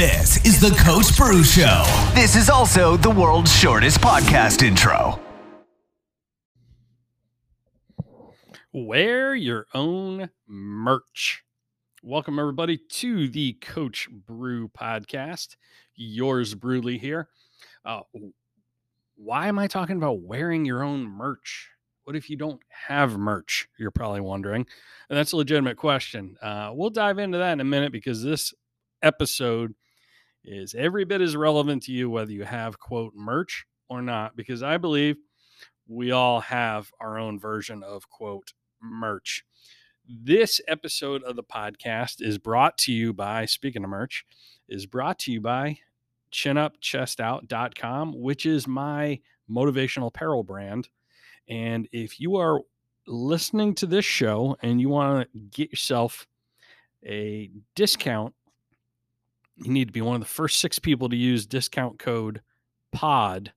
This is the Coach Bru Show. This is also the world's shortest podcast intro. Wear your own merch. Welcome, everybody, to the Coach Bru podcast. Yours, Bruley, here. Uh, why am I talking about wearing your own merch? What if you don't have merch? You're probably wondering. And that's a legitimate question. Uh, we'll dive into that in a minute because this episode is every bit as relevant to you, whether you have, quote, merch or not, because I believe we all have our own version of, quote, merch. This episode of the podcast is brought to you by, speaking of merch, is brought to you by chinupchestout.com, which is my motivational apparel brand. And if you are listening to this show and you want to get yourself a discount, you need to be one of the first six people to use discount code POD,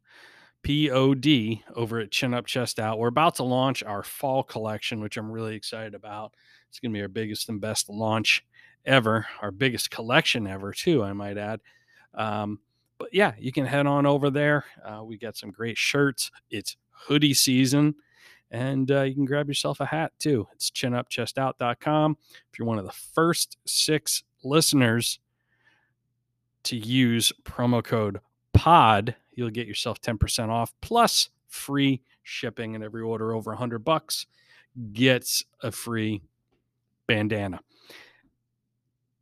P O D, over at Chin Up Chest Out. We're about to launch our fall collection, which I'm really excited about. It's going to be our biggest and best launch ever, our biggest collection ever, too, I might add. Um, but yeah, you can head on over there. Uh, we got some great shirts. It's hoodie season. And uh, you can grab yourself a hat too. It's chinupchestout.com. If you're one of the first six listeners to use promo code POD, you'll get yourself 10% off plus free shipping. And every order over 100 bucks gets a free bandana.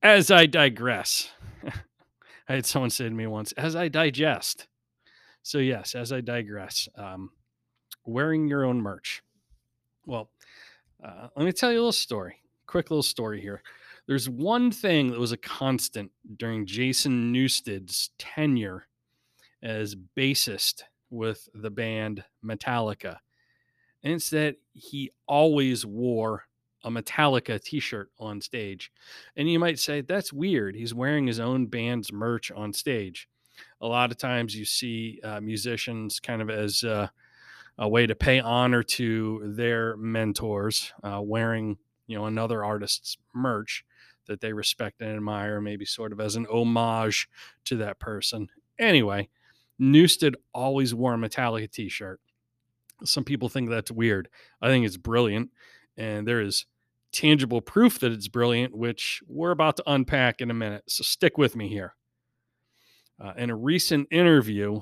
As I digress, I had someone say to me once, as I digest. So, yes, as I digress, um, wearing your own merch. Well, uh, let me tell you a little story. Quick little story here. There's one thing that was a constant during Jason Newsted's tenure as bassist with the band Metallica. And it's that he always wore a Metallica t shirt on stage. And you might say, that's weird. He's wearing his own band's merch on stage. A lot of times you see uh, musicians kind of as uh, a way to pay honor to their mentors, uh, wearing you know another artist's merch that they respect and admire, maybe sort of as an homage to that person. Anyway, Newsted always wore a Metallica t-shirt. Some people think that's weird. I think it's brilliant, and there is tangible proof that it's brilliant, which we're about to unpack in a minute. So stick with me here. Uh, in a recent interview,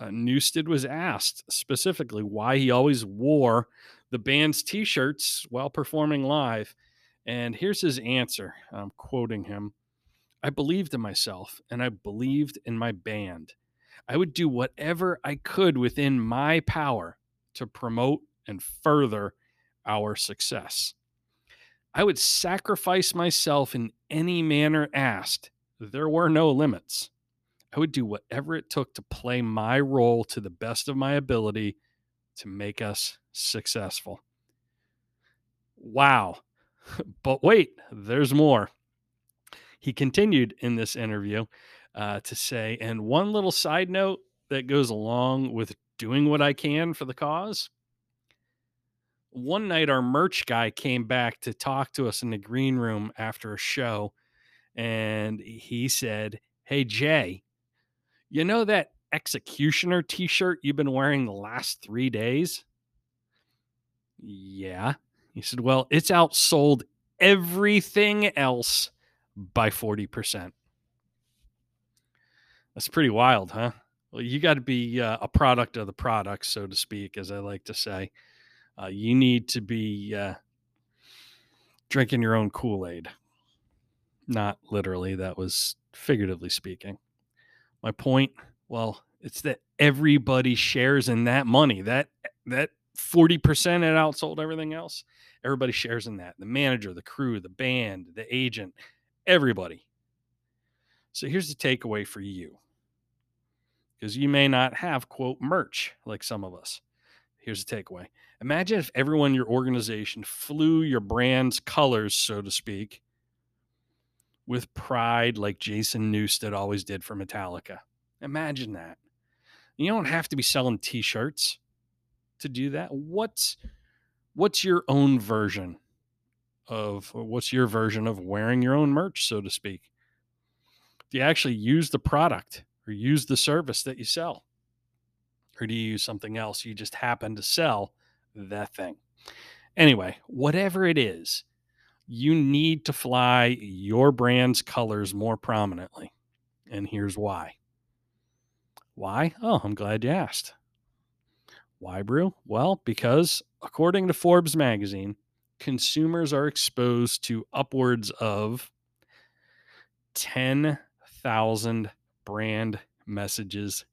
uh, Newsted was asked specifically why he always wore the band's t shirts while performing live. And here's his answer I'm quoting him I believed in myself and I believed in my band. I would do whatever I could within my power to promote and further our success. I would sacrifice myself in any manner asked. There were no limits. I would do whatever it took to play my role to the best of my ability to make us successful. Wow. But wait, there's more. He continued in this interview uh, to say, and one little side note that goes along with doing what I can for the cause. One night, our merch guy came back to talk to us in the green room after a show, and he said, Hey, Jay, you know that executioner t shirt you've been wearing the last three days? Yeah. He said, Well, it's outsold everything else by 40%. That's pretty wild, huh? Well, you got to be uh, a product of the product, so to speak, as I like to say. Uh, you need to be uh, drinking your own Kool Aid. Not literally, that was figuratively speaking. My point, well, it's that everybody shares in that money. That that 40% it outsold everything else. Everybody shares in that. The manager, the crew, the band, the agent, everybody. So here's the takeaway for you. Because you may not have quote merch like some of us. Here's the takeaway. Imagine if everyone in your organization flew your brand's colors, so to speak, with pride like Jason Newsted always did for Metallica. Imagine that. You don't have to be selling t-shirts to do that. What's what's your own version of what's your version of wearing your own merch, so to speak? Do you actually use the product or use the service that you sell? Or do you use something else? You just happen to sell that thing. Anyway, whatever it is, you need to fly your brand's colors more prominently. And here's why. Why? Oh, I'm glad you asked. Why, Bru? Well, because according to Forbes magazine, consumers are exposed to upwards of 10,000 brand messages.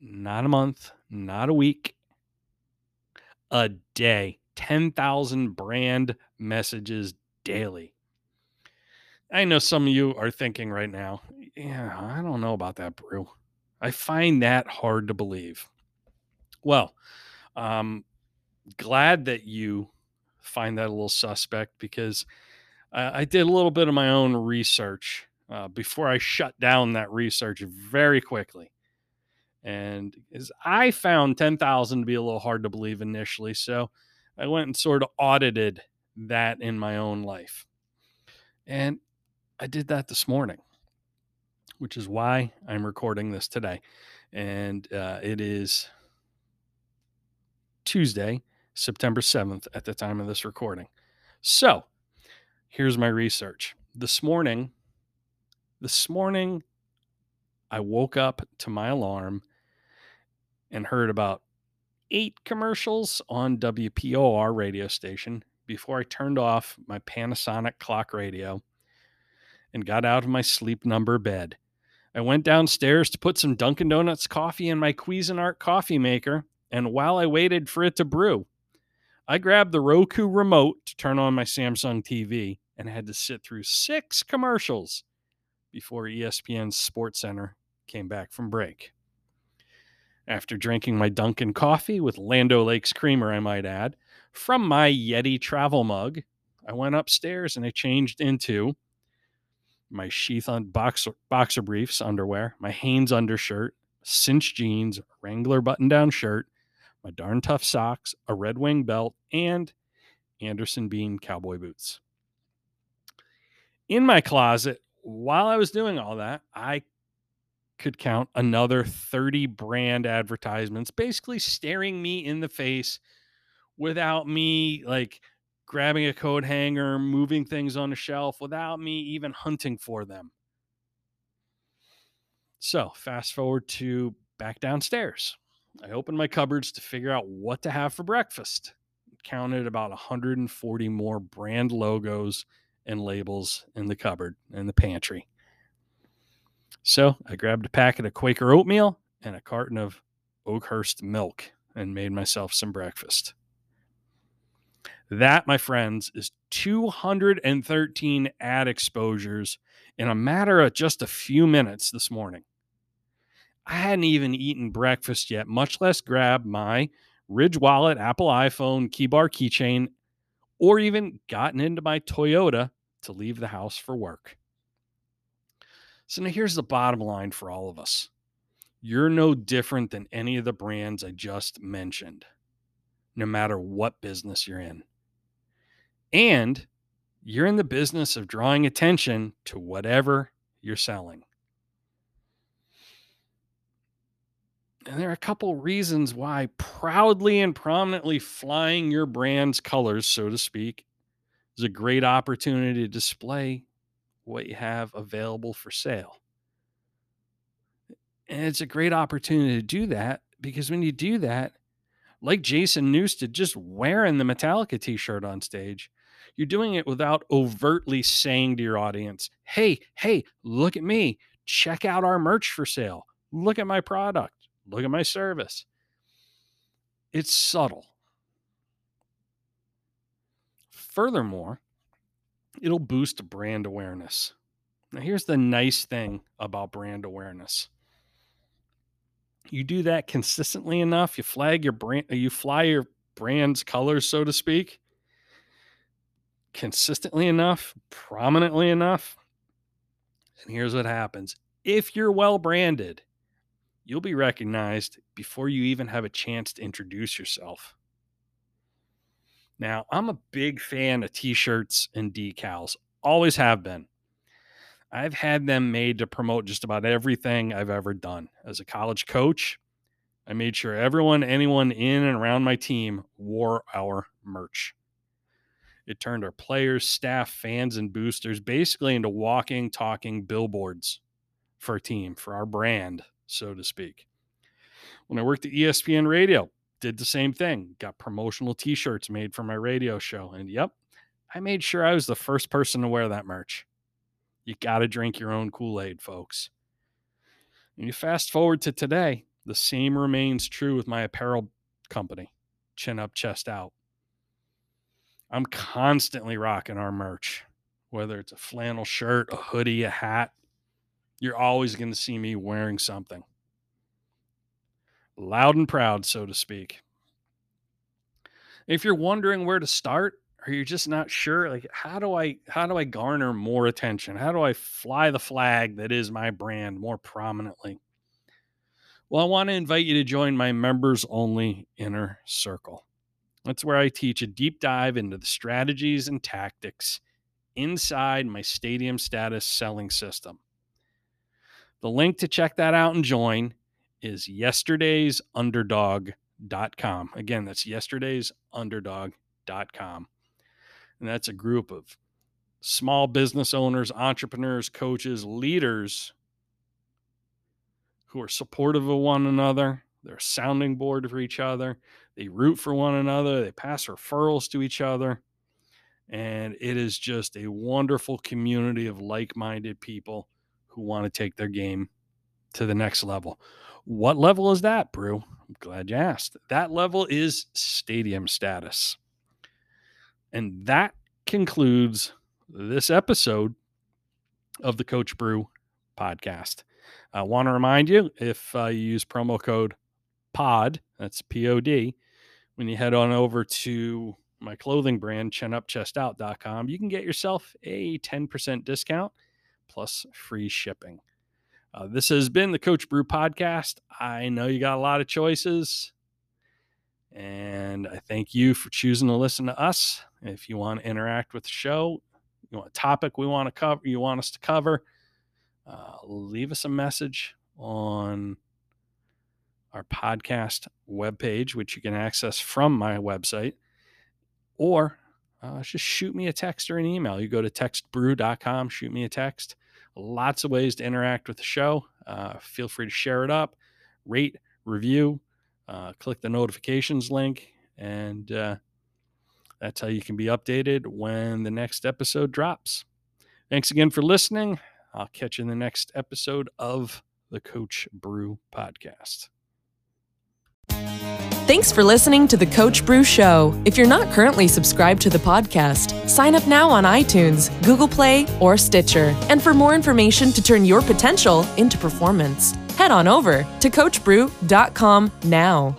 Not a month, not a week, a day. 10,000 brand messages daily. I know some of you are thinking right now, yeah, I don't know about that, Bru. I find that hard to believe. Well, um, glad that you find that a little suspect because I, I did a little bit of my own research uh, before I shut down that research very quickly. And as I found 10,000 to be a little hard to believe initially. So I went and sort of audited that in my own life. And I did that this morning, which is why I'm recording this today. And uh, it is Tuesday, September 7th at the time of this recording. So here's my research. This morning, this morning, I woke up to my alarm and heard about eight commercials on WPOR radio station before I turned off my Panasonic clock radio and got out of my sleep number bed. I went downstairs to put some Dunkin' Donuts coffee in my Cuisinart coffee maker, and while I waited for it to brew, I grabbed the Roku remote to turn on my Samsung TV and had to sit through six commercials before ESPN's Sports Center came back from break. After drinking my Dunkin' coffee with Land Lakes creamer, I might add, from my Yeti travel mug, I went upstairs and I changed into my sheath on boxer, boxer briefs, underwear, my Hanes undershirt, cinch jeans, Wrangler button down shirt, my darn tough socks, a Red Wing belt, and Anderson Bean cowboy boots. In my closet, while I was doing all that, I could count another 30 brand advertisements basically staring me in the face without me like grabbing a coat hanger, moving things on a shelf, without me even hunting for them. So, fast forward to back downstairs. I opened my cupboards to figure out what to have for breakfast. Counted about 140 more brand logos and labels in the cupboard in the pantry. So I grabbed a packet of Quaker oatmeal and a carton of Oakhurst milk and made myself some breakfast. That, my friends, is 213 ad exposures in a matter of just a few minutes this morning. I hadn't even eaten breakfast yet, much less grab my Ridge Wallet, Apple iPhone, Keybar keychain, or even gotten into my Toyota to leave the house for work. So now here's the bottom line for all of us you're no different than any of the brands I just mentioned, no matter what business you're in. And you're in the business of drawing attention to whatever you're selling. And there are a couple reasons why proudly and prominently flying your brand's colors, so to speak, is a great opportunity to display what you have available for sale. And it's a great opportunity to do that because when you do that, like Jason Newsted just wearing the Metallica t shirt on stage, you're doing it without overtly saying to your audience, hey, hey, look at me. Check out our merch for sale. Look at my product. Look at my service. It's subtle. Furthermore, it'll boost brand awareness. Now, here's the nice thing about brand awareness. You do that consistently enough, you flag your brand, you fly your brand's colors, so to speak, consistently enough, prominently enough. And here's what happens if you're well branded, you'll be recognized before you even have a chance to introduce yourself. Now, I'm a big fan of t shirts and decals, always have been. I've had them made to promote just about everything I've ever done. As a college coach, I made sure everyone, anyone in and around my team wore our merch. It turned our players, staff, fans, and boosters basically into walking, talking billboards for our team, for our brand, so to speak. When I worked at ESPN Radio, did the same thing. Got promotional t-shirts made for my radio show. And yep, I made sure I was the first person to wear that merch. You got to drink your own Kool-Aid, folks. And you fast forward to today, the same remains true with my apparel company, Chin Up, Chest Out. I'm constantly rocking our merch, whether it's a flannel shirt, a hoodie, a hat. You're always going to see me wearing something. Loud and proud, so to speak. If you're wondering where to start, or you're just not sure, like how do I how do I garner more attention? How do I fly the flag that is my brand more prominently? Well, I want to invite you to join my members only inner circle. That's where I teach a deep dive into the strategies and tactics inside my stadium status selling system. The link to check that out and join is yesterday'sunderdog.com. Again, that's yesterday'sunderdog.com. And that's a group of small business owners, entrepreneurs, coaches, leaders who are supportive of one another. They're a sounding board for each other. They root for one another, they pass referrals to each other. And it is just a wonderful community of like minded people who want to take their game to the next level. What level is that, Bru? I'm glad you asked. That level is stadium status. And that concludes this episode of the Coach Bru podcast. I want to remind you if uh, you use promo code POD, that's P O D, when you head on over to my clothing brand, chinupchestout.com, you can get yourself a 10% discount plus free shipping. Uh, this has been the Coach Bru podcast. I know you got a lot of choices, and I thank you for choosing to listen to us. If you want to interact with the show, you want a topic we want to cover, you want us to cover, uh, leave us a message on our podcast webpage, which you can access from my website, or uh, just shoot me a text or an email. You go to textbrew.com, shoot me a text. Lots of ways to interact with the show. Uh, feel free to share it up, rate, review, uh, click the notifications link, and uh, that's how you can be updated when the next episode drops. Thanks again for listening. I'll catch you in the next episode of the Coach Bru podcast. Thanks for listening to the Coach Bru Show. If you're not currently subscribed to the podcast, sign up now on iTunes, Google Play, or Stitcher. And for more information to turn your potential into performance, head on over to CoachBru.com now.